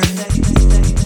return.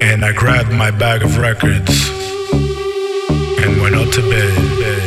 And I grabbed my bag of records and went up to bed.